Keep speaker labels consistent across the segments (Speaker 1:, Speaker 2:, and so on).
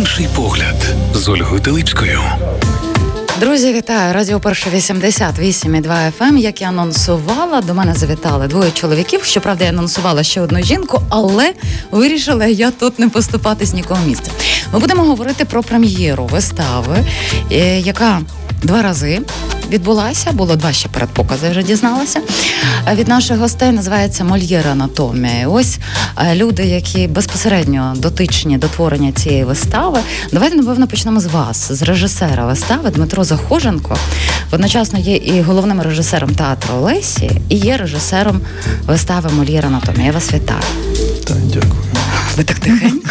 Speaker 1: Інший погляд з Ольгою Теличкою.
Speaker 2: Друзі, вітаю! Радіо Перша 88,2 FM. Як я анонсувала, до мене завітали двоє чоловіків. Щоправда, я анонсувала ще одну жінку, але вирішила я тут не поступатись нікого місця. Ми будемо говорити про прем'єру вистави, е, яка два рази відбулася. Було два ще передпокази, вже дізналася. Е, від наших гостей називається Мольєр Анатомія. І Ось е, люди, які безпосередньо дотичні до творення цієї вистави. Давайте напевно почнемо з вас, з режисера вистави Дмитро Захоженко. Одночасно є і головним режисером театру Лесі, і є режисером вистави Мольєр Анатомія. Я вас вітаю.
Speaker 3: Так, дякую.
Speaker 2: Ви так тихенько.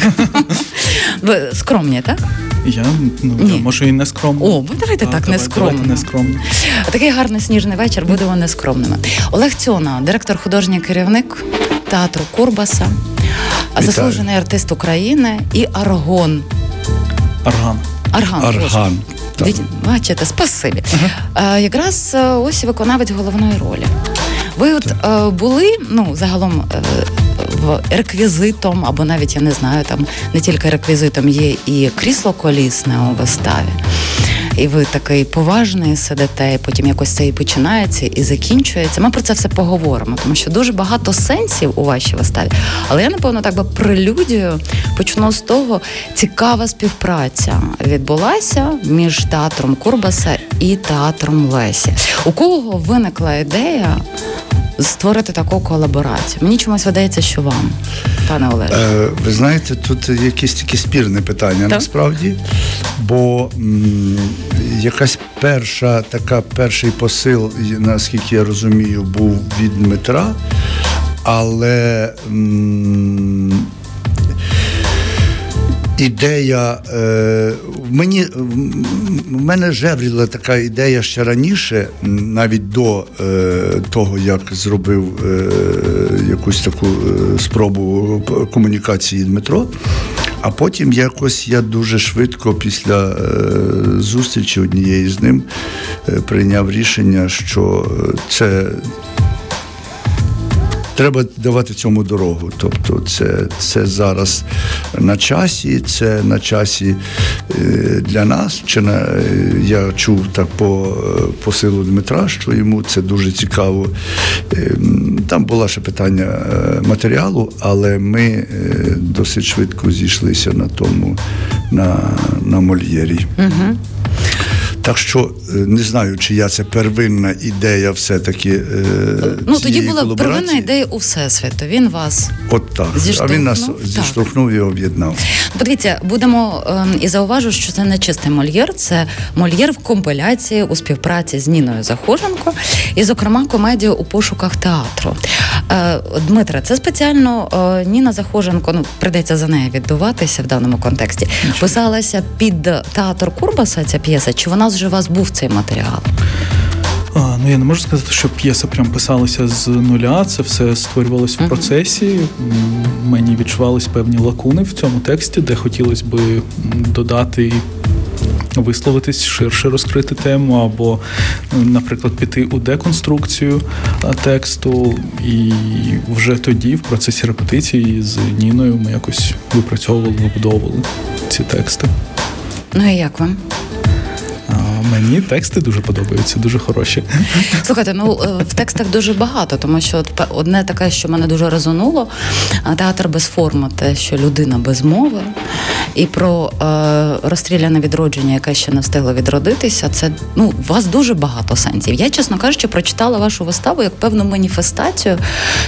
Speaker 2: Ви скромні, так?
Speaker 3: Я ну
Speaker 2: Ні.
Speaker 3: я, може і не скромно.
Speaker 2: О, ви давайте так,
Speaker 3: давай-
Speaker 2: нескромно.
Speaker 3: давайте нескромно.
Speaker 2: Такий гарний сніжний вечір, будемо нескромними. Олег Цьона, директор, художній керівник театру Курбаса, заслужений артист України і Аргон.
Speaker 3: Арган.
Speaker 2: Арган.
Speaker 4: Арган,
Speaker 2: Боже. Дід- Бачите, спасибі. Е, якраз е, ось виконавець головної ролі. Ви от е, були ну загалом е, реквізитом, або навіть я не знаю, там не тільки реквізитом є і крісло колісне у виставі. І ви такий поважний сидите, і потім якось це і починається, і закінчується. Ми про це все поговоримо, тому що дуже багато сенсів у вашій виставі. Але я напевно так би прелюдію почну з того, цікава співпраця відбулася між театром Курбаса і театром Лесі. У кого виникла ідея створити таку колаборацію? Мені чомусь видається, що вам, пане Олеже.
Speaker 4: Е, ви знаєте, тут якісь таке спірне питання
Speaker 2: Так.
Speaker 4: насправді, бо м, якась перша така перший посил, наскільки я розумію, був від Дмитра, але м, ідея е, мені в мене жевріла така ідея ще раніше, навіть до е, того, як зробив е, якусь таку е, спробу комунікації Дмитро. А потім якось я дуже швидко після е, зустрічі однієї з ним е, прийняв рішення, що це треба давати цьому дорогу. Тобто, це, це зараз на часі, це на часі е, для нас. Чи на, е, я чув так по, е, по силу Дмитра, що йому це дуже цікаво. Там було ще питання матеріалу, але ми досить швидко зійшлися на тому, на, на мольєрі. Так що е, не знаю, чи я це первинна ідея все-таки. е,
Speaker 2: ну тоді була первинна ідея у всесвіту. Він вас
Speaker 4: От так. А він нас
Speaker 2: Так.
Speaker 4: зіштовхнув і об'єднав.
Speaker 2: Подивіться, будемо ем, і зауважу, що це не чистий мольєр, це мольєр в компиляції у співпраці з Ніною Захоженко, і, зокрема, комедія у пошуках театру. Е, Дмитре, це спеціально Ніна Захоженко, ну прийдеться за нею віддуватися в даному контексті. Писалася під театр Курбаса ця п'єса. Чи вона вже у вас був цей матеріал?
Speaker 3: А, ну я не можу сказати, що п'єса прям писалася з нуля. Це все створювалось в процесі. Мені відчувались певні лакуни в цьому тексті, де хотілося би додати. і Висловитись ширше розкрити тему, або, наприклад, піти у деконструкцію тексту, і вже тоді, в процесі репетиції з Ніною, ми якось випрацьовували, вибудовували ці тексти.
Speaker 2: Ну і як вам?
Speaker 3: Мені тексти дуже подобаються, дуже хороші.
Speaker 2: Слухайте, ну е, в текстах дуже багато, тому що одне таке, що мене дуже резонуло, театр без форми, те, що людина без мови, і про е, розстріляне відродження, яке ще не встигло відродитися. Це ну у вас дуже багато сенсів. Я, чесно кажучи, прочитала вашу виставу як певну маніфестацію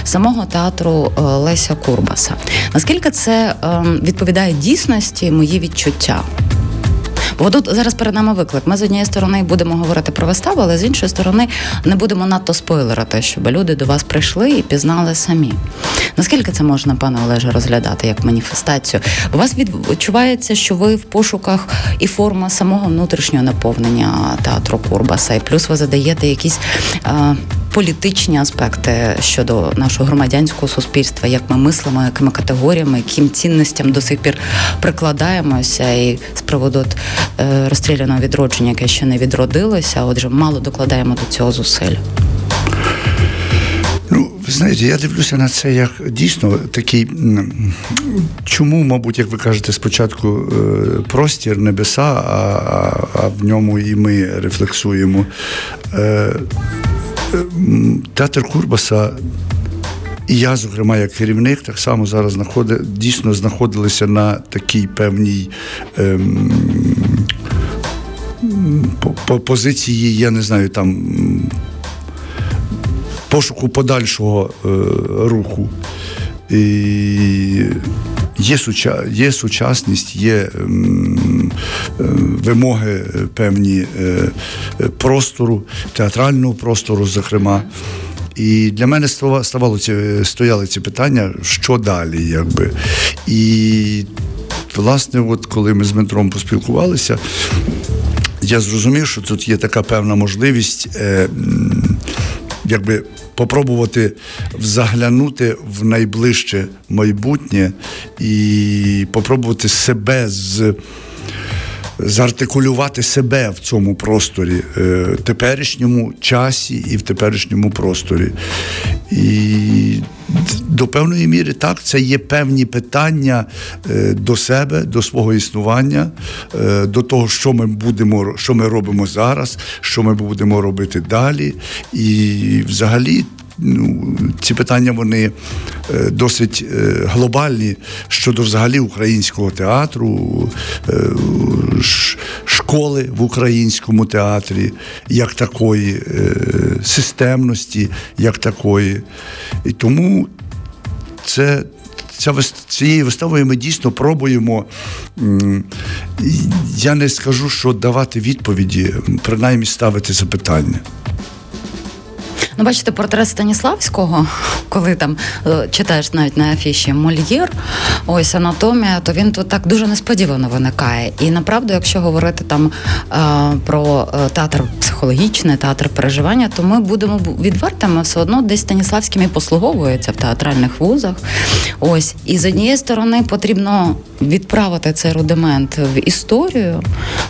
Speaker 2: самого театру е, Леся Курбаса. Наскільки це е, відповідає дійсності мої відчуття? Бо тут зараз перед нами виклик. Ми з однієї сторони будемо говорити про виставу, але з іншої сторони не будемо надто спойлерити, щоб люди до вас прийшли і пізнали самі. Наскільки це можна, пане Олеже, розглядати як маніфестацію? У вас відчувається, що ви в пошуках і форма самого внутрішнього наповнення театру Курбаса, і плюс ви задаєте якісь. Е, Політичні аспекти щодо нашого громадянського суспільства, як ми мислимо, якими категоріями, яким цінностям до сих пір прикладаємося, і з приводу розстріляного відродження, яке ще не відродилося, отже, мало докладаємо до цього зусиль.
Speaker 4: Ну, ви Знаєте, я дивлюся на це як дійсно такий. Чому, мабуть, як ви кажете, спочатку е, простір, небеса, а а в ньому і ми рефлексуємо. Е, театр Курбаса. І я, зокрема, як керівник, так само зараз знаходи, дійсно знаходилися на такій певній ем, по, по позиції, я не знаю, там пошуку подальшого е, руху. І Є суча, є сучасність, є е, вимоги певні е, простору, театрального простору, зокрема. І для мене ставало ці, стояли ці питання, що далі, якби. І, власне, от коли ми з Дмитром поспілкувалися, я зрозумів, що тут є така певна можливість. Е, якби попробувати заглянути в найближче майбутнє і попробувати себе з. Зартикулювати себе в цьому просторі, е, теперішньому часі і в теперішньому просторі. І до певної міри так, це є певні питання е, до себе, до свого існування, е, до того, що ми будемо, що ми робимо зараз, що ми будемо робити далі. І взагалі ну, ці питання вони е, досить е, глобальні щодо взагалі українського театру, е, школи в українському театрі, як такої, системності, як такої. І тому це. Цією виставою ми дійсно пробуємо. Я не скажу, що давати відповіді, принаймні ставити запитання.
Speaker 2: Ну, бачите, портрет Станіславського, коли там е, читаєш навіть на афіші Мольєр, ось анатомія, то він тут так дуже несподівано виникає. І направду, якщо говорити там е, про е, театр психологічний, театр переживання, то ми будемо відвертими все одно десь Станіславським і послуговується в театральних вузах. Ось і з однієї сторони потрібно відправити цей рудимент в історію,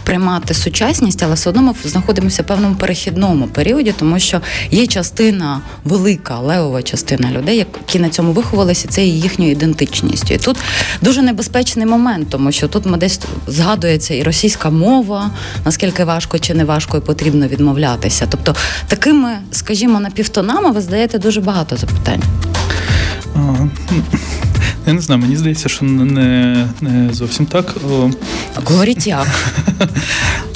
Speaker 2: приймати сучасність, але все одно ми знаходимося в певному перехідному періоді, тому що є частина велика левова частина людей, які на цьому виховалися, це є їхньою ідентичністю. І тут дуже небезпечний момент, тому що тут ми десь згадується і російська мова, наскільки важко чи не важко і потрібно відмовлятися. Тобто такими, скажімо, напівтонами ви здаєте дуже багато запитань.
Speaker 3: Я не знаю, мені здається, що не не зовсім так.
Speaker 2: Говоріть як.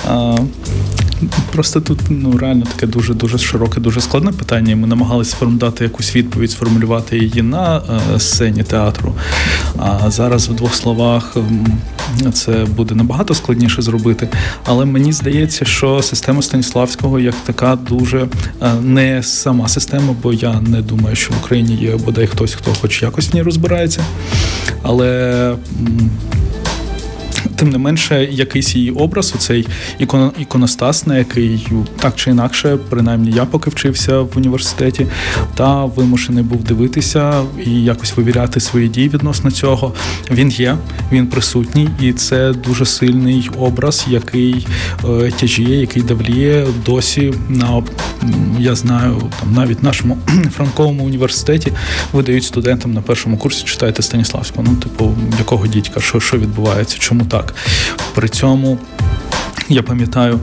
Speaker 3: Просто тут ну реально таке дуже дуже широке, дуже складне питання. Ми намагалися дати якусь відповідь, сформулювати її на е, сцені театру. А зараз в двох словах це буде набагато складніше зробити. Але мені здається, що система Станіславського як така дуже е, не сама система, бо я не думаю, що в Україні є бодай хтось, хто хоч якось в ній розбирається. Але тим не менше, якийсь її образ, оцей ікон, іконостас, на який так чи інакше, принаймні я поки вчився в університеті, та вимушений був дивитися і якось вивіряти свої дії відносно цього. Він є, він присутній, і це дуже сильний образ, який е, тяжіє, який давліє досі на я знаю, там навіть нашому франковому університеті видають студентам на першому курсі читайте Станіславського. Ну, типу, якого дідька, що, що відбувається, чому так? Так. При цьому я пам'ятаю,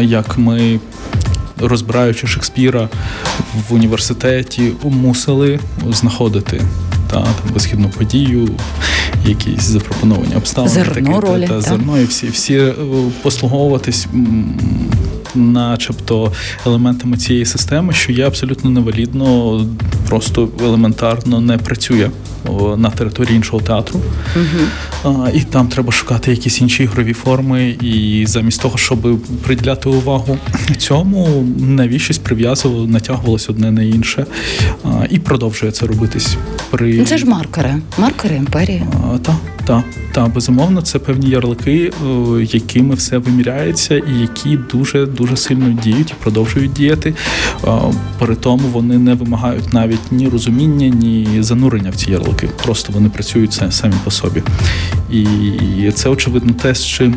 Speaker 3: як ми. Розбираючи Шекспіра в університеті, мусили знаходити та там висхідну подію, якісь запропоновані обставини,
Speaker 2: зерно такі, ролі,
Speaker 3: та, та зерно, і всі всі е, послуговуватись, начебто, елементами цієї системи, що є абсолютно невалідно, просто елементарно не працює на території іншого театру, угу. і там треба шукати якісь інші ігрові форми. І замість того, щоб приділяти увагу цьому, навіщось прив'язувало, натягувалось одне на інше, і продовжує це робитись. При
Speaker 2: ну, це ж маркери, маркери імперії.
Speaker 3: Так, так, так, безумовно, це певні ярлики, якими все виміряється, і які дуже дуже сильно діють і продовжують діяти. При тому вони не вимагають навіть ні розуміння, ні занурення в ці ярлики. Просто вони працюють самі по собі. І це очевидно те, з чим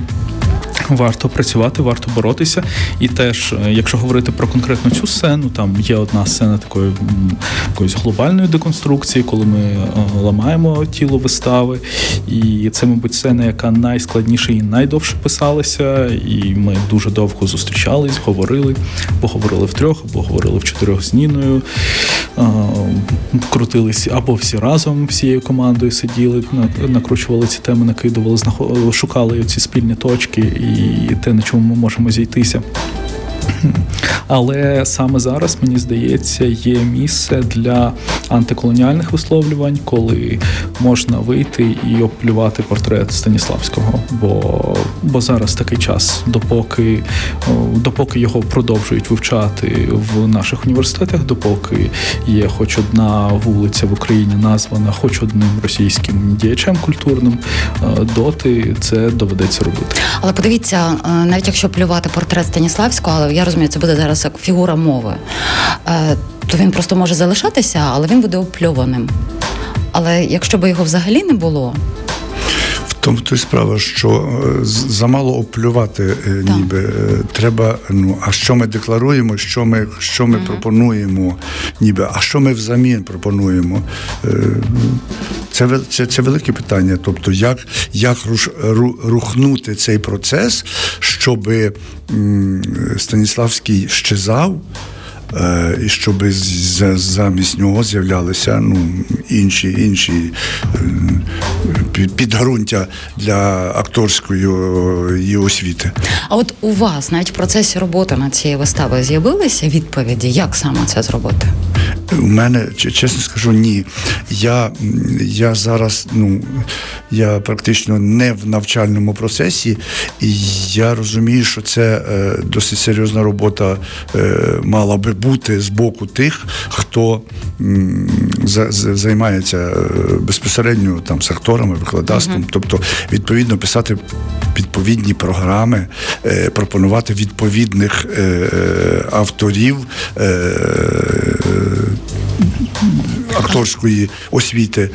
Speaker 3: варто працювати, варто боротися. І теж, е, якщо говорити про конкретно цю сцену, там є одна сцена такої якоїсь глобальної деконструкції, коли ми е, ламаємо тіло вистави. І це, мабуть, сцена, яка найскладніше і найдовше писалася. І ми дуже довго зустрічались, говорили, бо говорили втрьох, або говорили в чотирьох з Ніною. Крутились або всі разом всією командою сиділи, накручували ці теми, накидували, шукали ці спільні точки і те, на чому ми можемо зійтися. Але саме зараз мені здається є місце для антиколоніальних висловлювань, коли можна вийти і оплювати портрет Станіславського. Бо бо зараз такий час, допоки допоки його продовжують вивчати в наших університетах, допоки є хоч одна вулиця в Україні названа, хоч одним російським діячем культурним, доти це доведеться робити.
Speaker 2: Але подивіться, навіть якщо плювати портрет Станіславського, але я розумію, це буде зараз як фігура мови, е, то він просто може залишатися, але він буде опльованим. Але якщо б його взагалі не було.
Speaker 4: Тому то й справа, що е, замало оплювати е, ніби треба. Ну а що ми декларуємо, що ми що ми mm пропонуємо, ніби, а що ми взамін пропонуємо? Це це, це велике питання. Тобто, як як руш, рухнути цей процес, щоб Станіславський щезав. Е, і щоб замість нього з'являлися ну, інші інші е, підґрунтя для акторської її освіти.
Speaker 2: А от у вас навіть в процесі роботи над цією виставою з'явилися відповіді, як саме це зробити?
Speaker 4: У мене чесно скажу, ні. Я я зараз ну, я практично не в навчальному процесі, і я розумію, що це е, досить серйозна робота е, мала би бути з боку тих, хто м, за, займається е, безпосередньо там з акторами, викладацтвом, uh-huh. тобто відповідно писати відповідні програми, е, пропонувати відповідних е, е авторів. Акторської освіти,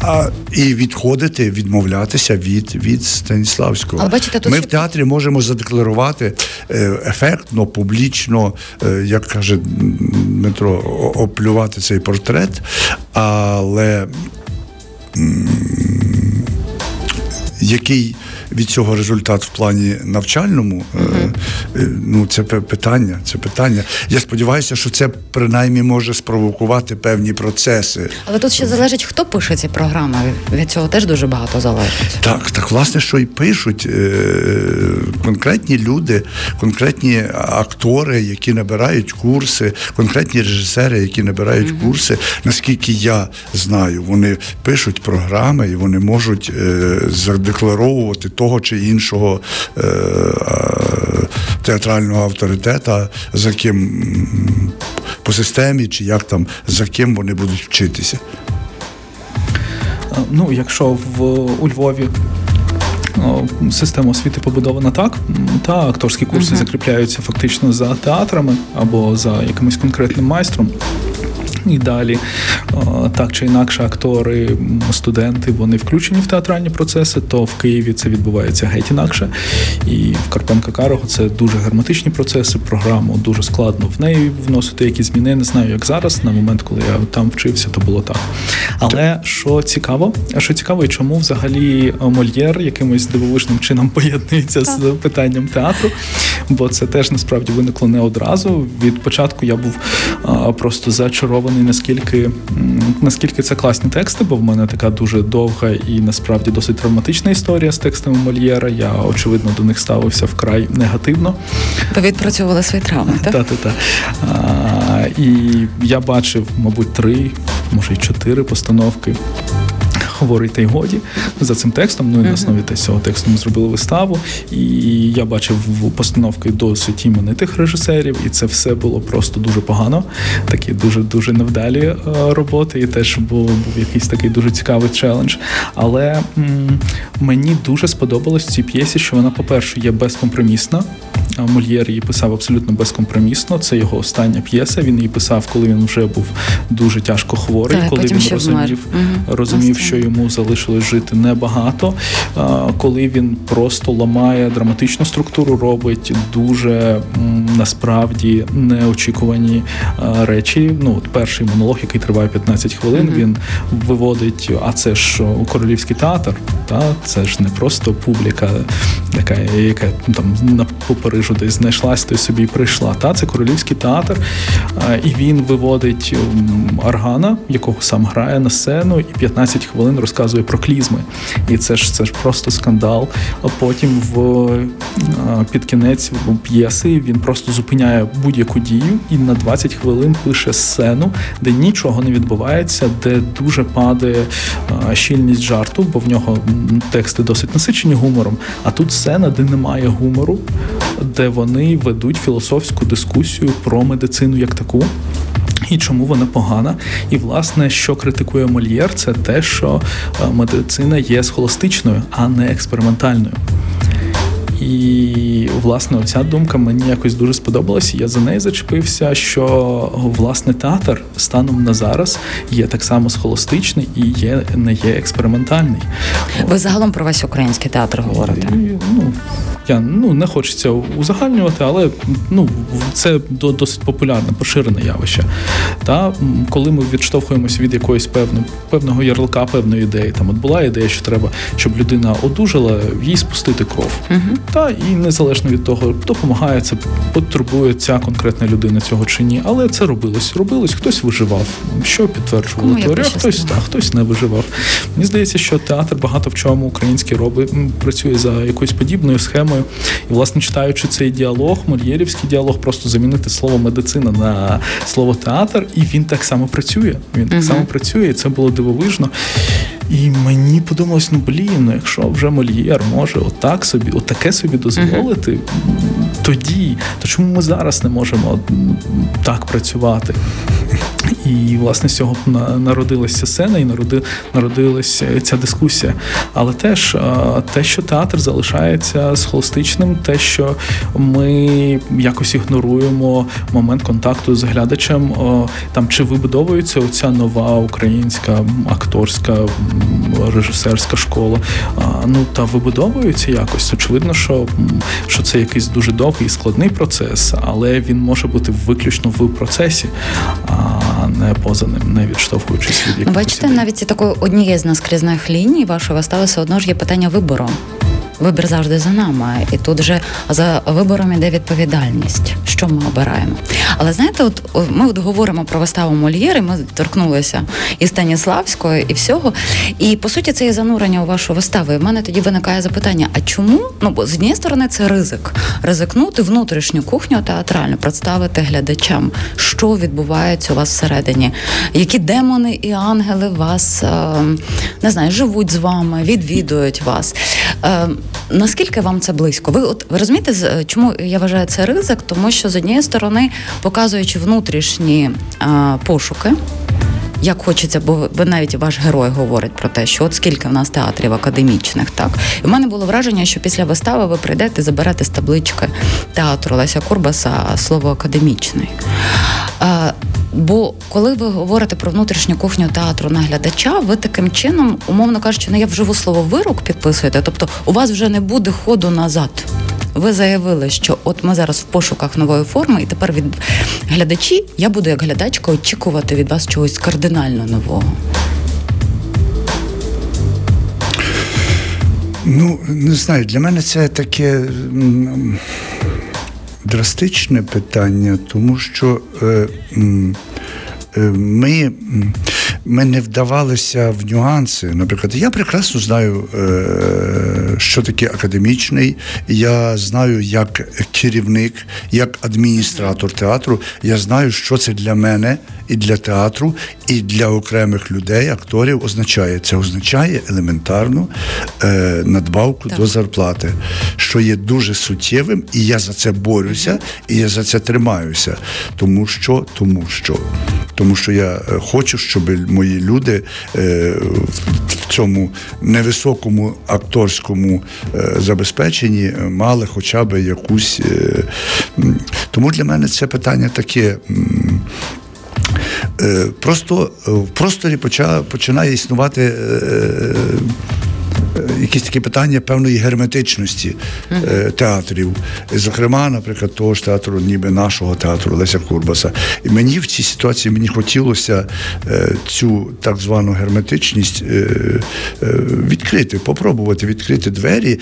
Speaker 4: а і відходити, відмовлятися від від Станіславського.
Speaker 2: Але бачите, тут
Speaker 4: Ми в театрі можемо задекларувати ефектно, публічно, як каже Дмитро, оплювати цей портрет, але який від цього результат в плані навчальному, uh ну це питання. Це питання. Я сподіваюся, що це принаймні може спровокувати певні процеси.
Speaker 2: Але тут ще залежить, хто пише ці програми. Від цього теж дуже багато залежить.
Speaker 4: Так, так, власне, що і пишуть е, конкретні люди, конкретні актори, які набирають курси, конкретні режисери, які набирають uh курси. Наскільки я знаю, вони пишуть програми і вони можуть задекларовувати того чи іншого е, театрального авторитета, за ким по системі, чи як там, за ким вони будуть вчитися.
Speaker 3: Ну, якщо в у Львові система освіти побудована так, та акторські курси uh-huh. закріпляються фактично за театрами або за якимось конкретним майстром. І далі так чи інакше актори, студенти вони включені в театральні процеси, то в Києві це відбувається геть інакше. І в Карпенка Карого це дуже герметичні процеси. Програму дуже складно в неї вносити якісь зміни. Я не знаю, як зараз. На момент, коли я там вчився, то було так. Але що цікаво, що цікаво, і чому взагалі Мольєр якимось дивовижним чином поєднується з питанням театру, бо це теж насправді виникло не одразу. Від початку я був просто зачарований переконаний, наскільки наскільки це класні тексти, бо в мене така дуже довга і насправді досить травматична історія з текстами Мольєра. Я очевидно до них ставився вкрай негативно.
Speaker 2: Ви відпрацьовували свої травми, так?
Speaker 3: Так, так, так. І я бачив, мабуть, три, може й чотири постановки говорить та й годі за цим текстом. Ну і на основі цього тексту ми зробили виставу. І я бачив постановки досить іменитих режисерів, і це все було просто дуже погано. Такі дуже дуже невдалі е, роботи. І теж був, був якийсь такий дуже цікавий челендж. Але м- мені дуже сподобалось в цій п'єсі, що вона, по-перше, є безкомпромісна. Мольєр її писав абсолютно безкомпромісно. Це його остання п'єса. Він її писав, коли він вже був дуже тяжко хворий,
Speaker 2: так,
Speaker 3: коли він розумів, угу. розумів, що йому залишилось жити небагато, коли він просто ламає драматичну структуру, робить дуже насправді неочікувані речі. Ну, от перший монолог, який триває 15 хвилин, mm-hmm. він виводить, а це ж королівський театр, та це ж не просто публіка, яка яка там на по Парижу десь знайшлась, то й собі прийшла. Та це королівський театр, і він виводить аргана, якого сам грає на сцену, і 15 хвилин розказує про клізми. І це ж це ж просто скандал. А потім в під кінець п'єси він просто зупиняє будь-яку дію і на 20 хвилин пише сцену, де нічого не відбувається, де дуже падає щільність жарту, бо в нього тексти досить насичені гумором. А тут сцена, де немає гумору, де вони ведуть філософську дискусію про медицину як таку. І чому вона погана? І власне, що критикує Мольєр, це те, що медицина є схоластичною, а не експериментальною. І власне оця думка мені якось дуже сподобалась. Я за неї зачепився, що власне театр станом на зараз є так само схоластичний і є не є експериментальний.
Speaker 2: Ви загалом про весь український театр говорите? І,
Speaker 3: ну я ну не хочеться узагальнювати, але ну це досить популярне, поширене явище. Та коли ми відштовхуємося від якоїсь певної певного ярлика, певної ідеї, там от була ідея, що треба, щоб людина одужала, їй спустити кров. Угу. Та і незалежно від того, допомагає це, потребує ця конкретна людина цього чи ні. Але це робилось. Робилось, хтось виживав, що підтверджувало теорія, хтось так, хтось не виживав. Мені здається, що театр багато в чому український робить, працює за якоюсь подібною схемою. І, власне, читаючи цей діалог, мольєрівський діалог, просто замінити слово медицина на слово театр, і він так само працює. Він так само працює, і це було дивовижно. І мені подумалось, ну блін, ну якщо вже Мольєр може отак собі, отаке собі дозволити, uh-huh. тоді, то чому ми зараз не можемо так працювати? І власне з цього народилася сцена і народи, народилася ця дискусія. Але теж те, що театр залишається схоластичним, те, що ми якось ігноруємо момент контакту з глядачем, там чи вибудовується оця нова українська акторська режисерська школа. Ну та вибудовується якось. Очевидно, що що це якийсь дуже довгий і складний процес, але він може бути виключно в процесі. Не поза ним, не відштовхуючись від якихось
Speaker 2: Бачите, навіть і такої однієї з наскрізних ліній вашої вистави все одно ж є питання вибору. Вибір завжди за нами, і тут же за вибором іде відповідальність, що ми обираємо. Але знаєте, от ми от говоримо про виставу Мольєри, ми торкнулися і Станіславської, і всього. І по суті, це є занурення у вашу виставу. І в мене тоді виникає запитання: а чому? Ну бо з однієї сторони це ризик, ризикнути внутрішню кухню театральну, представити глядачам, що відбувається у вас всередині, які демони і ангели вас ем, не знаю, живуть з вами, відвідують вас. Наскільки вам це близько? Ви от ви розумієте, чому я вважаю це ризик? Тому що з однієї сторони, показуючи внутрішні а, пошуки. Як хочеться, бо ви навіть ваш герой говорить про те, що от скільки в нас театрів академічних, так і в мене було враження, що після вистави ви прийдете заберете з таблички театру Леся Курбаса слово академічний. Бо коли ви говорите про внутрішню кухню театру на глядача, ви таким чином, умовно кажучи, не я вживу слово вирок підписуєте, тобто у вас вже не буде ходу назад. Ви заявили, що от ми зараз в пошуках нової форми, і тепер від глядачі я буду як глядачка очікувати від вас чогось кардинально нового.
Speaker 4: Ну, не знаю, для мене це таке драстичне питання, тому що е, е, ми ми не вдавалися в нюанси. Наприклад, я прекрасно знаю, е, що таке академічний. Я знаю, як керівник, як адміністратор театру. Я знаю, що це для мене і для театру, і для окремих людей, акторів означає. Це означає елементарну е, надбавку так. до зарплати, що є дуже суттєвим, і я за це борюся, і я за це тримаюся. Тому що, тому що, тому що я е, хочу, щоб мої люди е, в цьому невисокому акторському е, забезпеченні мали хоча б якусь. Е, тому для мене це питання таке. Е, просто в просторі починає існувати. Якісь такі питання певної герметичності uh-huh. театрів. Зокрема, наприклад, того ж театру, ніби нашого театру Леся Курбаса. І мені в цій ситуації мені хотілося е, цю так звану герметичність е, відкрити, попробувати відкрити двері.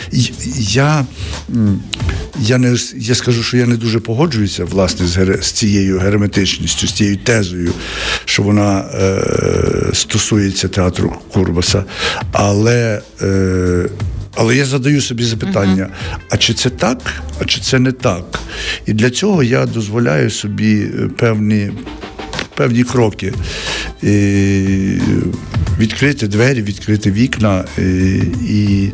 Speaker 4: Я я не я скажу, що я не дуже погоджуюся власне з з цією герметичністю, з цією тезою, що вона е, стосується театру Курбаса. Але е, але я задаю собі запитання: а чи це так, а чи це не так? І для цього я дозволяю собі певні певні кроки. І Відкрити двері, відкрити вікна. І і,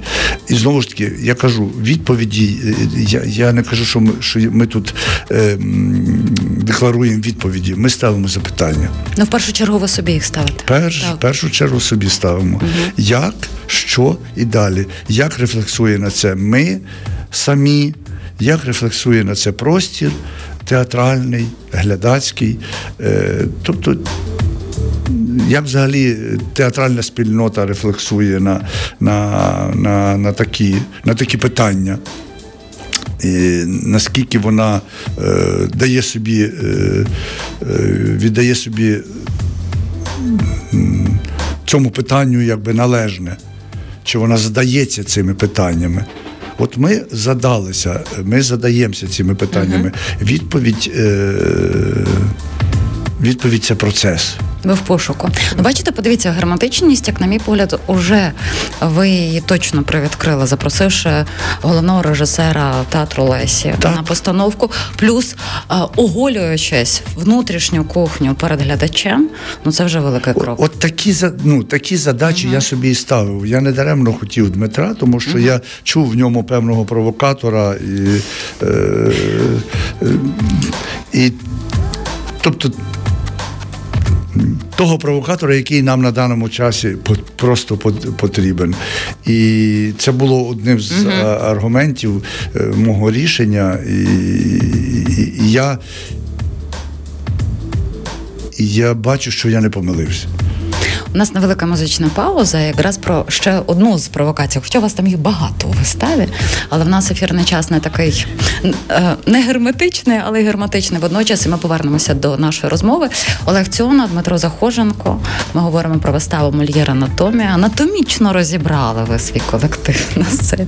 Speaker 4: і знову ж таки, я кажу, відповіді. Я я не кажу, що ми що ми тут е, декларуємо відповіді. Ми ставимо запитання.
Speaker 2: Ну, в першу чергу ви собі їх ставите.
Speaker 4: Перш, В першу чергу собі ставимо. Угу. Як, що і далі. Як рефлексує на це ми самі, як рефлексує на це простір театральний, глядацький. Е, тобто, як взагалі театральна спільнота рефлексує на на, на, на, такі, на такі питання? І Наскільки вона е, дає собі, е, е, віддає собі цьому питанню якби належне, чи вона задається цими питаннями? От ми задалися, ми задаємося цими питаннями. Відповідь, е, відповідь це процес.
Speaker 2: Ви в пошуку. Ну, бачите, подивіться, граматичність, як на мій погляд, уже ви її точно привідкрили, запросивши головного режисера театру Лесі так. на постановку, плюс а, оголюючись внутрішню кухню перед глядачем. Ну це вже великий крок.
Speaker 4: От, от такі ну, такі задачі uh-huh. я собі і ставив. Я не даремно хотів Дмитра, тому що uh-huh. я чув в ньому певного провокатора і. Е, е, і Тобто того провокатора, який нам на даному часі просто потрібен. І це було одним з угу. аргументів е, мого рішення. І, і, і я, і я бачу, що я не помилився.
Speaker 2: У нас невелика музична пауза, якраз про ще одну з провокацій. Хоча у вас там їх багато у виставі, але в нас ефірний час не такий е, не герметичний, але й герметичний водночас. І ми повернемося до нашої розмови. Олег Цьона, Дмитро Захоженко. Ми говоримо про виставу Мольєр Анатомія. Анатомічно розібрали ви свій колектив на сцені.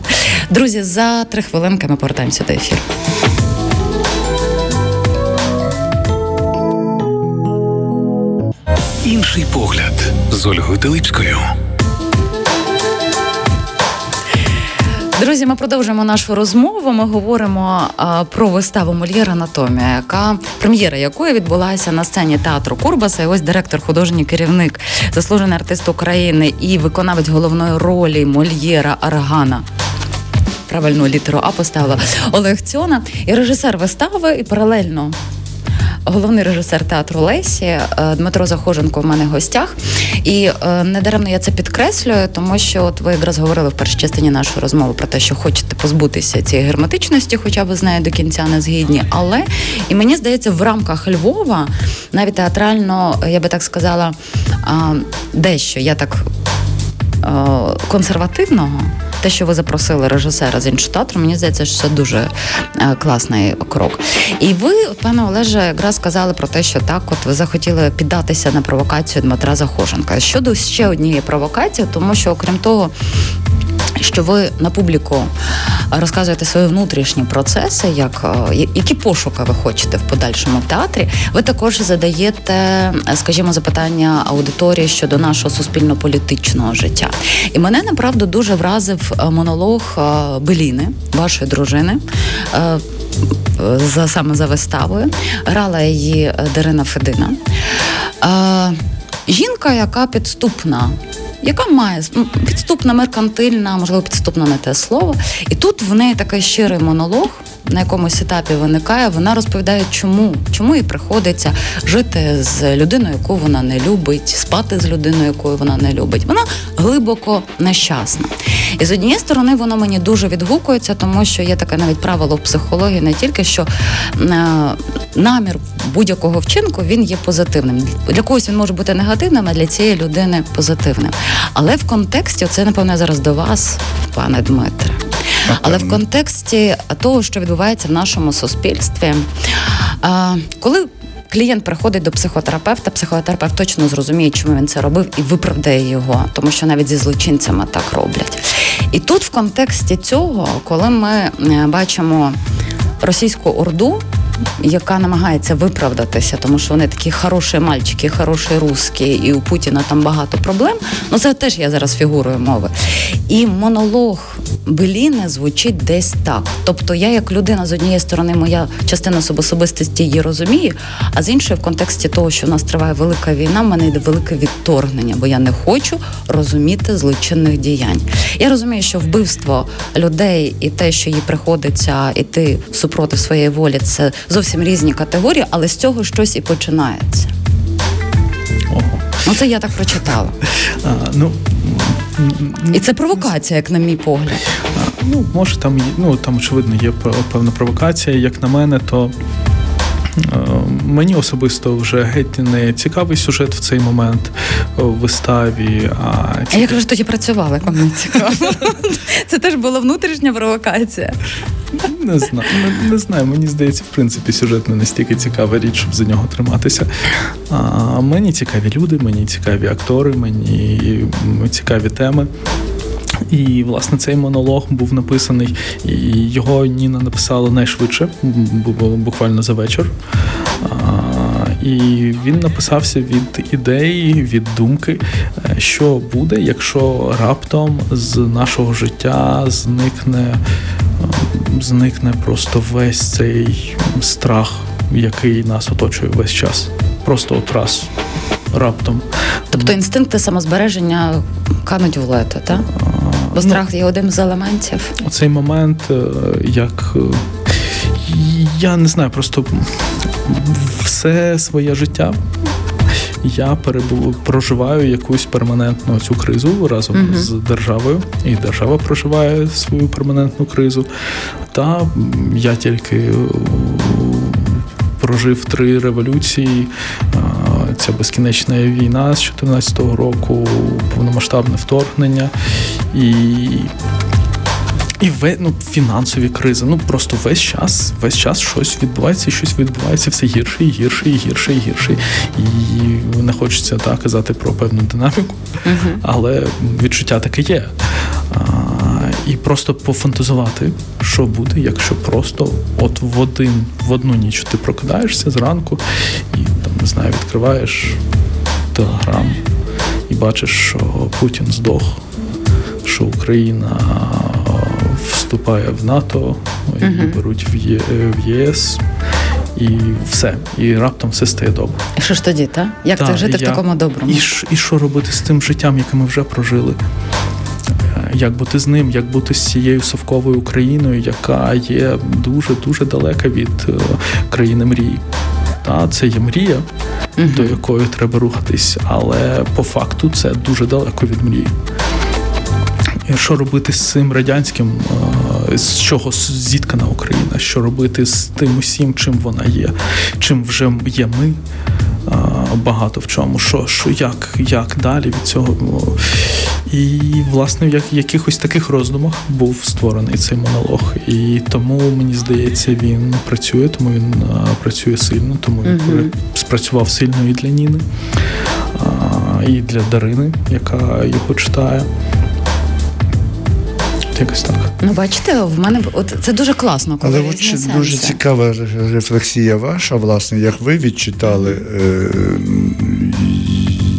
Speaker 2: Друзі, за три хвилинки ми повертаємося до ефіру.
Speaker 1: Інший погляд з Ольгою Теличкою.
Speaker 2: Друзі, ми продовжуємо нашу розмову. Ми говоримо а, про виставу Мольєр Анатомія, яка прем'єра якої відбулася на сцені театру Курбаса. І ось директор, художній керівник, заслужений артист України і виконавець головної ролі Мольєра Аргана. Правильну літеру А поставила Олег Цьона і режисер вистави, і паралельно головний режисер театру Лесі е, Дмитро Захоженко в мене в гостях. І е, недаремно я це підкреслюю, тому що от ви якраз говорили в першій частині нашої розмови про те, що хочете позбутися цієї герметичності, хоча ви з нею до кінця не згідні. Але і мені здається, в рамках Львова навіть театрально, я би так сказала, дещо я так консервативного те, що ви запросили режисера з іншого театру, мені здається, що це дуже е, класний крок. І ви, пане Олеже, якраз сказали про те, що так, от ви захотіли піддатися на провокацію Дмитра Захоженка. Щодо ще однієї провокації, тому що, окрім того, що ви на публіку розказуєте свої внутрішні процеси, як е, які пошуки ви хочете в подальшому театрі. Ви також задаєте, скажімо, запитання аудиторії щодо нашого суспільно-політичного життя. І мене направду дуже вразив е, монолог е, Беліни, вашої дружини. За саме за виставою грала її Дарина Федина. Жінка, яка підступна яка має ну, підступна меркантильна, можливо, підступна не те слово. І тут в неї такий щирий монолог. На якомусь етапі виникає, вона розповідає, чому чому їй приходиться жити з людиною, яку вона не любить, спати з людиною, якою вона не любить. Вона глибоко нещасна. І з однієї сторони, воно мені дуже відгукується, тому що є таке навіть правило в психології, не тільки що е, намір будь-якого вчинку він є позитивним. Для когось він може бути негативним, а для цієї людини позитивним. Але в контексті, це напевно зараз до вас, пане Дмитре. Але в контексті того, що відбувається в нашому суспільстві, коли клієнт приходить до психотерапевта, психотерапевт точно зрозуміє, чому він це робив, і виправдає його, тому що навіть зі злочинцями так роблять. І тут, в контексті цього, коли ми е, бачимо російську орду яка намагається виправдатися, тому що вони такі хороші мальчики, хороші русські, і у Путіна там багато проблем. Ну це теж я зараз фігурою мови. І монолог Беліни звучить десь так. Тобто, я, як людина, з однієї сторони, моя частина особистості її розуміє, а з іншої, в контексті того, що в нас триває велика війна, в мене йде велике відторгнення, бо я не хочу розуміти злочинних діянь. Я розумію, що вбивство людей і те, що їй приходиться іти супроти своєї волі, це зовсім різні категорії, але з цього щось і починається. Ого. Ну, це я так прочитала. А, ну, І це провокація, як на мій погляд.
Speaker 3: А, ну, може, там ну, там, очевидно, є певна провокація. Як на мене, то мені особисто вже геть не цікавий сюжет в цей момент в виставі.
Speaker 2: А, а як ви ж тоді працювали, коли не цікаво? Це теж була внутрішня провокація.
Speaker 3: Не знаю, не, не знаю. Мені здається, в принципі, сюжет не настільки цікава річ, щоб за нього триматися. А, Мені цікаві люди, мені цікаві актори, мені цікаві теми. І власне цей монолог був написаний, і його Ніна написала найшвидше, буквально за вечір. І він написався від ідеї, від думки, е, що буде, якщо раптом з нашого життя зникне, е, зникне просто весь цей страх, який нас оточує весь час. Просто от раз раптом.
Speaker 2: Тобто інстинкти самозбереження кануть в лето, так? Бо страх є одним з елементів.
Speaker 3: Цей момент, е, як е, я не знаю, просто все своє життя. Я перебув, проживаю якусь перманентну цю кризу разом uh-huh. з державою, і держава проживає свою перманентну кризу. Та я тільки прожив три революції. Ця безкінечна війна з 2014 року, повномасштабне вторгнення і. І ве, ну, фінансові кризи. Ну просто весь час, весь час щось відбувається, і щось відбувається все гірше, і гірше, і гірше, і гірше. І не хочеться так казати про певну динаміку, uh-huh. але відчуття таке є і просто пофантазувати, що буде, якщо просто от в один в одну ніч ти прокидаєшся зранку і там не знаю, відкриваєш телеграм і бачиш, що Путін здох, що Україна вступає в НАТО, і uh беруть в ЄС. І все, і раптом все стає добре.
Speaker 2: І що ж тоді, так? Як так жити я... в такому доброму?
Speaker 3: І і що робити з тим життям, яке ми вже прожили? Як бути з ним, як бути з цією совковою Україною, яка є дуже дуже далека від е, країни мрії. Та це є мрія, uh до якої треба рухатись, але по факту це дуже далеко від мрії. І Що робити з цим радянським, е, з чого зіткана Україна? Що робити з тим усім, чим вона є, чим вже є ми? Багато в чому. Що, що як як далі від цього? І, власне, в якихось таких роздумах був створений цей монолог. І тому, мені здається, він працює, тому він працює сильно, тому він uh спрацював сильно і для Ніни, і для Дарини, яка його читає якось так.
Speaker 2: Ну, бачите, в мене от це дуже класно. коли
Speaker 4: Але от дуже цікава рефлексія ваша, власне, як ви відчитали. Е,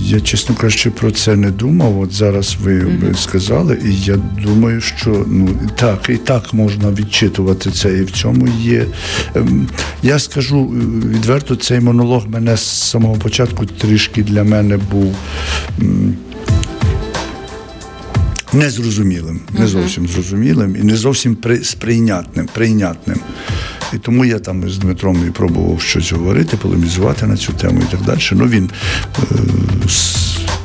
Speaker 4: я, чесно кажучи, про це не думав. От зараз ви mm-hmm. сказали, і я думаю, що ну так, і так можна відчитувати це, і в цьому є. Ем, я скажу відверто, цей монолог мене з самого початку трішки для мене був незрозумілим, не зовсім зрозумілим і не зовсім сприйнятним, прийнятним. І тому я там з Дмитром і пробував щось говорити, полемізувати на цю тему і так далі. Ну він е,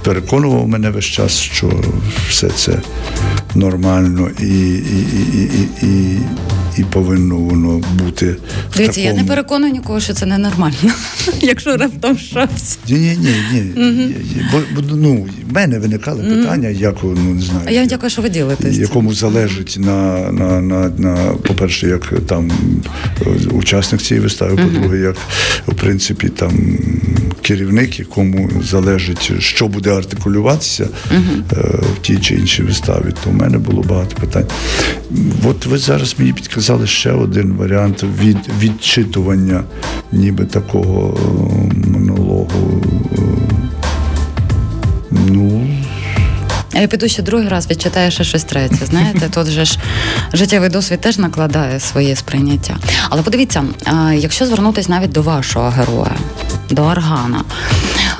Speaker 4: переконував мене весь час, що все це нормально і, і, і, і, і, і повинно воно бути. в
Speaker 2: Дивіться, я не переконую нікого, що це ненормально, якщо раптом щось.
Speaker 4: Ні, ні, ні, ні. Бо, бо ну, в мене виникали питання, як ну не знаю.
Speaker 2: А я дякую, що ви ділитесь.
Speaker 4: Якому залежить на, на, на, на по-перше, як там е, учасник цієї вистави, по-друге, як в принципі там керівник, якому залежить, що буде артикулюватися е, в тій чи іншій виставі, то в мене було багато питань. От ви зараз мені підказали ще один варіант від відчитування, ніби такого е, монологу. е, Ну,
Speaker 2: А я піду ще другий раз відчитаю ще щось третє. Знаєте, тут же ж життєвий досвід теж накладає своє сприйняття. Але подивіться, якщо звернутися навіть до вашого героя, до Аргана.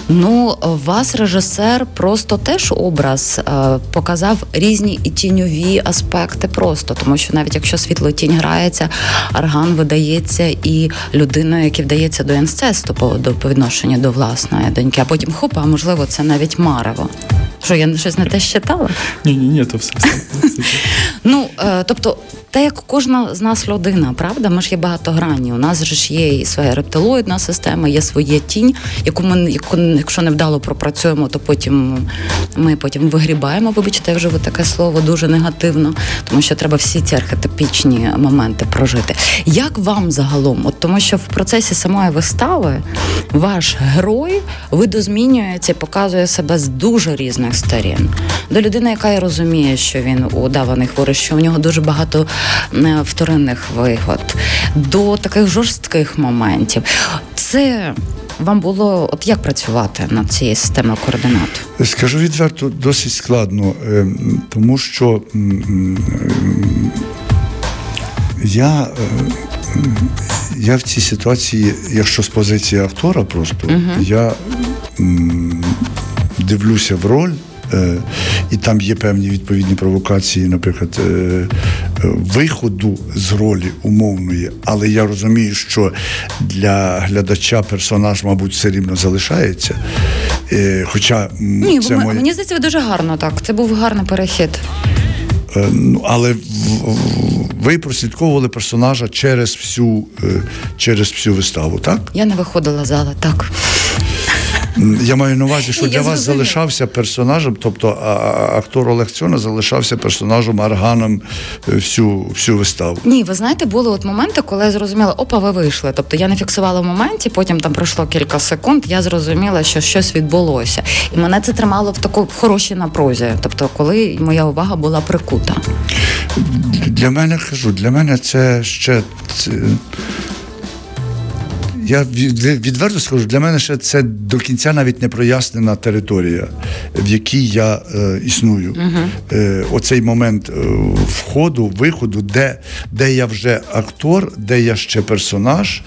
Speaker 2: Ну, вас режисер просто теж образ е, показав різні і тіньові аспекти просто, тому що навіть якщо світло і тінь грається, Арган видається і людиною, яка вдається до інцесту по, до, по відношенню до власної доньки, а потім хопа, а можливо, це навіть марево. Що я щось не те щитала?
Speaker 3: Ні, ні, ні, то все. все, все.
Speaker 2: Ну, е, тобто, те, як кожна з нас людина, правда, ми ж є багатогранні. У нас ж є і своя рептилоїдна система, є своя тінь, яку ми яку, якщо невдало пропрацюємо, то потім ми потім вигрібаємо. Вибачте, я вживу таке слово дуже негативно, тому що треба всі ці архетипічні моменти прожити. Як вам загалом? От тому, що в процесі самої вистави ваш герой видозмінюється і показує себе з дуже різних сторін. До людини, яка і розуміє, що він удаваний хворий, що в нього дуже багато вторинних вигод, до таких жорстких моментів. Це вам було от як працювати над цією системою координат?
Speaker 4: Скажу відверто, досить складно, е, тому що я, е, я в цій ситуації, якщо з позиції актора, просто я м, дивлюся в роль. Е, І там є певні відповідні провокації, наприклад, е, е, виходу з ролі умовної, але я розумію, що для глядача персонаж, мабуть, все рівно залишається. Хоча
Speaker 2: Ні,
Speaker 4: це моє...
Speaker 2: мені здається, ви дуже гарно так. Це був гарний перехід.
Speaker 4: Ну, але ви прослідковували персонажа через всю, через всю виставу, так?
Speaker 2: Я не виходила з зали, так.
Speaker 4: Я маю на увазі, що
Speaker 2: Я
Speaker 4: для вас залишався персонажем, тобто актор Олег Цьона залишався персонажем Арганом е, всю, всю виставу.
Speaker 2: Ні, ви знаєте, були от моменти, коли я зрозуміла, опа, ви вийшли. Тобто я не фіксувала в моменті, потім там пройшло кілька секунд, я зрозуміла, що щось відбулося. І мене це тримало в таку в хорошій напрузі. Тобто, коли моя увага була прикута.
Speaker 4: Для мене кажу, для мене це ще. Це, я від- відверто скажу, для мене ще це до кінця навіть не прояснена територія, в якій я е, існую. Е, оцей момент е, входу, виходу, де, де я вже актор, де я ще персонаж,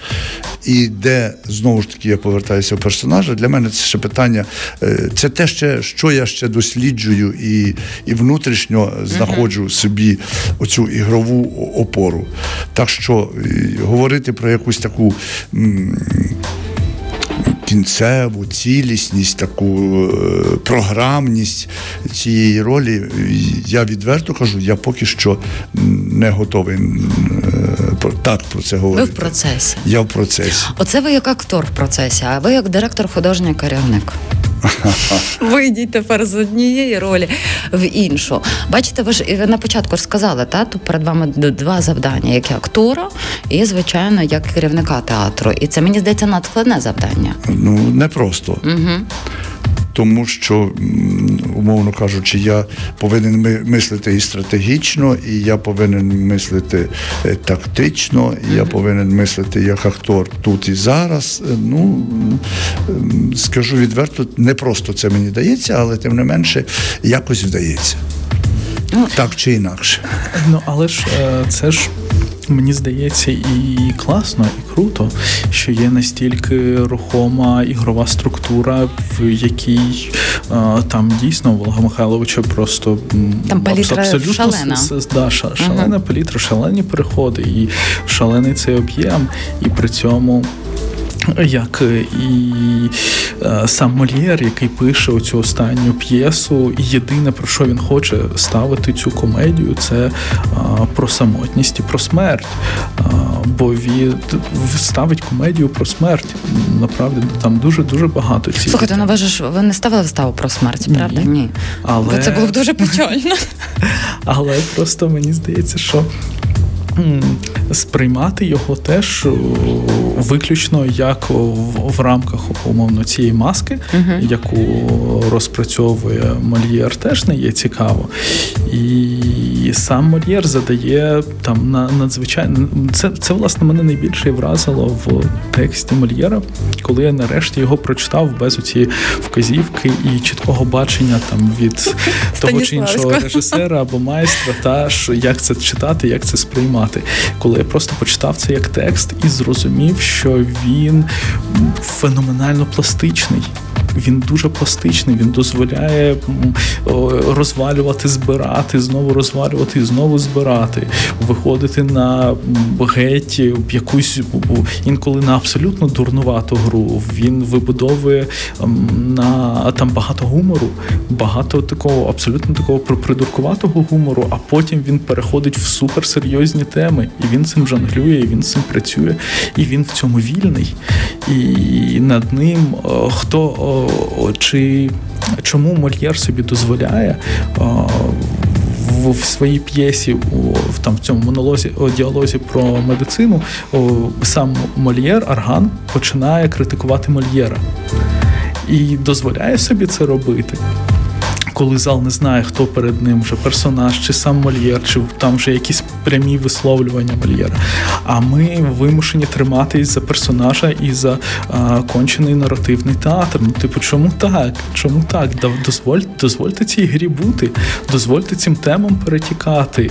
Speaker 4: і де знову ж таки я повертаюся в персонажа. Для мене це ще питання. е, це те, ще, що я ще досліджую і, і внутрішньо знаходжу собі оцю ігрову опору. Так що е, говорити про якусь таку. Кінцеву цілісність, таку е, програмність цієї ролі, я відверто кажу, я поки що не готовий так про це
Speaker 2: Ви в процесі.
Speaker 4: Я в процесі.
Speaker 2: Оце ви як актор в процесі, а ви як директор художній керівник. Ви йдіть тепер з однієї ролі в іншу. Бачите, ви ж на початку ж сказали, та тут перед вами два завдання: як актора, і звичайно, як керівника театру. І це мені здається надскладне завдання.
Speaker 4: Ну, не просто.
Speaker 2: Угу.
Speaker 4: Тому що, умовно кажучи, я повинен мислити і стратегічно, і я повинен мислити е, тактично, і я повинен мислити як актор тут і зараз. Е, Ну, скажу відверто, не просто це мені дається, але тим не менше якось вдається.
Speaker 2: Ну,
Speaker 4: Так чи інакше.
Speaker 3: Ну, але ж е, це ж. Мені здається, і класно, і круто, що є настільки рухома ігрова структура, в якій там дійсно Волга Михайловича просто
Speaker 2: Там палітра
Speaker 3: абсолютно
Speaker 2: шалена.
Speaker 3: с- с- да, ша- шалена палітра, шалені переходи і шалений цей об'єм, і при цьому як і е, сам Мольєр, який пише оцю останню п'єсу, і єдине про що він хоче ставити цю комедію, це е, про самотність і про смерть. Е, бо він ставить комедію про смерть. Направді там дуже дуже багато ці
Speaker 2: слухайте. Ну ви ж ви не ставили виставу про смерть, правда?
Speaker 3: Ні.
Speaker 2: Ні.
Speaker 3: Але...
Speaker 2: Бо це було б дуже печально.
Speaker 3: Але просто мені здається, що сприймати його теж виключно як в, в рамках умовно цієї маски, uh-huh. яку розпрацьовує Мольєр, теж не є цікаво. І сам Мольєр задає там на надзвичайно це, це власне мене найбільше вразило в тексті Мольєра, коли я нарешті його прочитав без оцієї вказівки і чіткого бачення там від того чи іншого режисера або майстра, та що як це читати, як це сприймати. Коли я просто почитав це як текст і зрозумів, що він феноменально пластичний. Він дуже пластичний, він дозволяє розвалювати, збирати, знову розвалювати і знову збирати, виходити на геть якусь інколи на абсолютно дурнувату гру. Він вибудовує на там багато гумору, багато такого абсолютно такого придуркуватого гумору, а потім він переходить в суперсерйозні теми, і він цим жонглює, і він цим працює, і він в цьому вільний. І над ним хто чи чому Мольєр собі дозволяє в своїй п'єсі в там в цьому монолозі діалозі про медицину сам Мольєр Арган починає критикувати Мольєра і дозволяє собі це робити коли зал не знає, хто перед ним вже персонаж, чи сам Мольєр, чи там вже якісь прямі висловлювання Мольєра. А ми вимушені триматись за персонажа і за а, кончений наративний театр. Ну, типу, чому так? Чому так? Дозволь, дозвольте цій грі бути, дозвольте цим темам перетікати.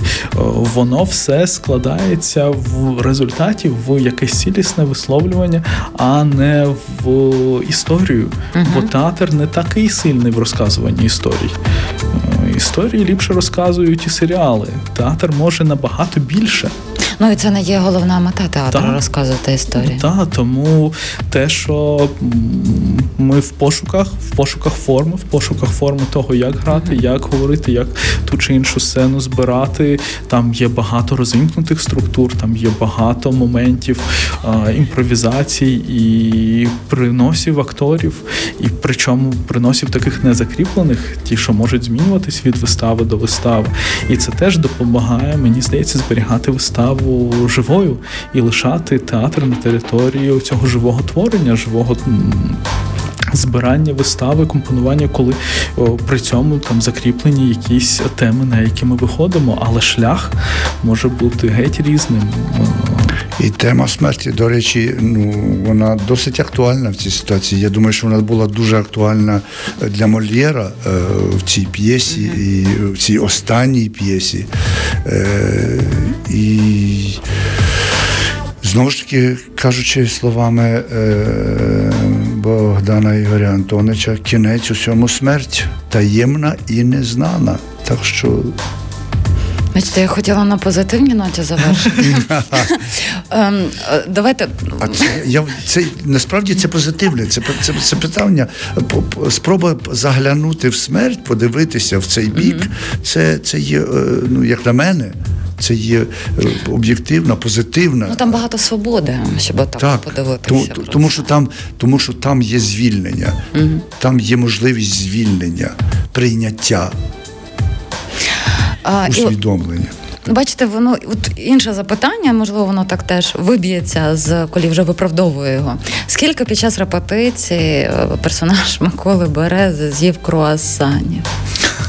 Speaker 3: Воно все складається в результаті в якесь цілісне висловлювання, а не в історію. uh Бо театр не такий сильний в розказуванні історій. Історії ліпше розказують і серіали. Театр може набагато більше.
Speaker 2: Ну і це не є головна мета театру
Speaker 3: так,
Speaker 2: розказувати історію.
Speaker 3: Так, тому те, що ми в пошуках, в пошуках форми, в пошуках форми того, як грати, mm-hmm. як говорити, як ту чи іншу сцену збирати. Там є багато розвімкнутих структур, там є багато моментів а, імпровізацій і приносів акторів, і причому приносів таких незакріплених, ті, що можуть змінюватись від вистави до вистави. І це теж допомагає, мені здається, зберігати виставу живою і лишати театр на території цього живого творення, живого. Збирання вистави, компонування, коли о, при цьому там закріплені якісь теми, на які ми виходимо, але шлях може бути геть різним.
Speaker 4: І тема смерті, до речі, ну вона досить актуальна в цій ситуації. Я думаю, що вона була дуже актуальна для Мольєра е, в цій п'єсі, і в цій останній п'єсі. Е, і Знову ж таки, кажучи словами е, Богдана Ігоря Антонича, кінець усьому смерть таємна і незнана. Так що
Speaker 2: Бачите, я хотіла на позитивній ноті завершити. Ем, е, давайте.
Speaker 4: А це я це насправді це позитивне. Це це, це питання. Спроба заглянути в смерть, подивитися в цей бік. Це це є, е, ну як на мене. Це є е, об'єктивна, позитивна.
Speaker 2: Ну там багато свободи, щоб так, так подивитися.
Speaker 4: Тому, тому що там тому що там є звільнення, угу. там є можливість звільнення, прийняття усвідомлення.
Speaker 2: Бачите, воно от інше запитання, можливо, воно так теж виб'ється з коли вже виправдовує його. Скільки під час репетиції е, персонаж Миколи Берези з'їв круасанів?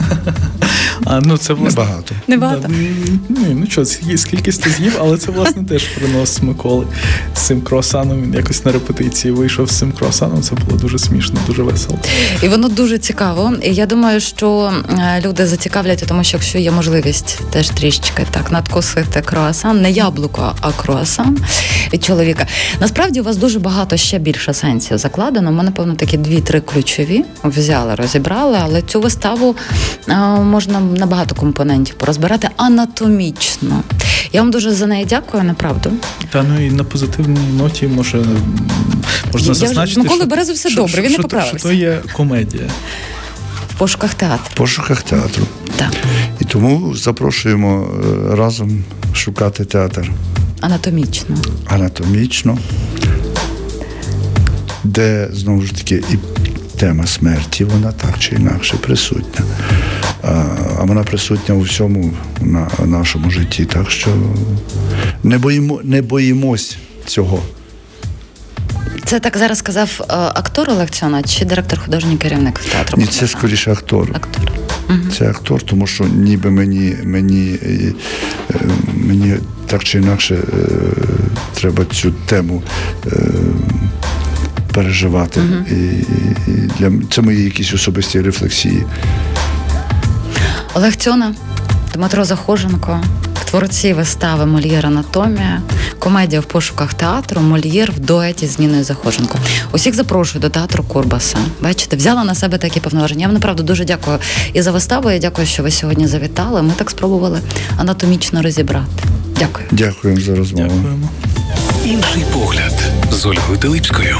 Speaker 3: А, ну це власне...
Speaker 4: Небагато.
Speaker 2: Небагато?
Speaker 3: Ні, ну що, скільки ти з'їв, але це власне теж принос Миколи з цим круасаном. Він якось на репетиції вийшов з цим круасаном. Це було дуже смішно, дуже весело.
Speaker 2: І воно дуже цікаво. І я думаю, що е, люди зацікавлять, тому що якщо є можливість теж трішечки так надкусити круасан, не яблуко, а круасан від чоловіка. Насправді у вас дуже багато ще більше сенсів закладено. Ми, напевно, такі дві-три ключові взяли, розібрали, але цю виставу можна набагато компонентів порозбирати анатомічно. Я вам дуже за неї дякую, направду.
Speaker 3: Та ну і на позитивній ноті може можна зазначити.
Speaker 2: Миколи
Speaker 3: що-
Speaker 2: Берези все
Speaker 3: що-
Speaker 2: добре, він не поправився.
Speaker 3: Що то є комедія.
Speaker 2: В пошуках театру.
Speaker 4: В пошуках театру.
Speaker 2: Так.
Speaker 4: І тому запрошуємо е, разом шукати театр
Speaker 2: Анатомічно.
Speaker 4: анатомічно, де знову ж таки і тема смерті, вона так чи інакше присутня. А, вона присутня у всьому на нашому житті. Так що не, боїмо, не боїмось цього.
Speaker 2: Це так зараз сказав е, актор Олег Цьона чи директор художній керівник театру?
Speaker 4: Ні, це скоріше актор.
Speaker 2: актор.
Speaker 4: Це актор, тому що ніби мені, мені, е, е, мені так чи інакше треба цю тему переживати. І, і для це мої якісь особисті рефлексії.
Speaker 2: Олег Цьона, Дмитро Захоженко, творці вистави Мольєр Анатомія, комедія в пошуках театру, Мольєр в дуеті з Ніною Захоженко. Усіх запрошую до театру Курбаса. Бачите, взяла на себе такі повноваження. Я вам направду дуже дякую і за виставу, і дякую, що ви сьогодні завітали. Ми так спробували анатомічно розібрати. Дякую.
Speaker 4: Дякуємо за розмову.
Speaker 3: Дякуємо.
Speaker 1: Інший погляд з Ольгою Телипською.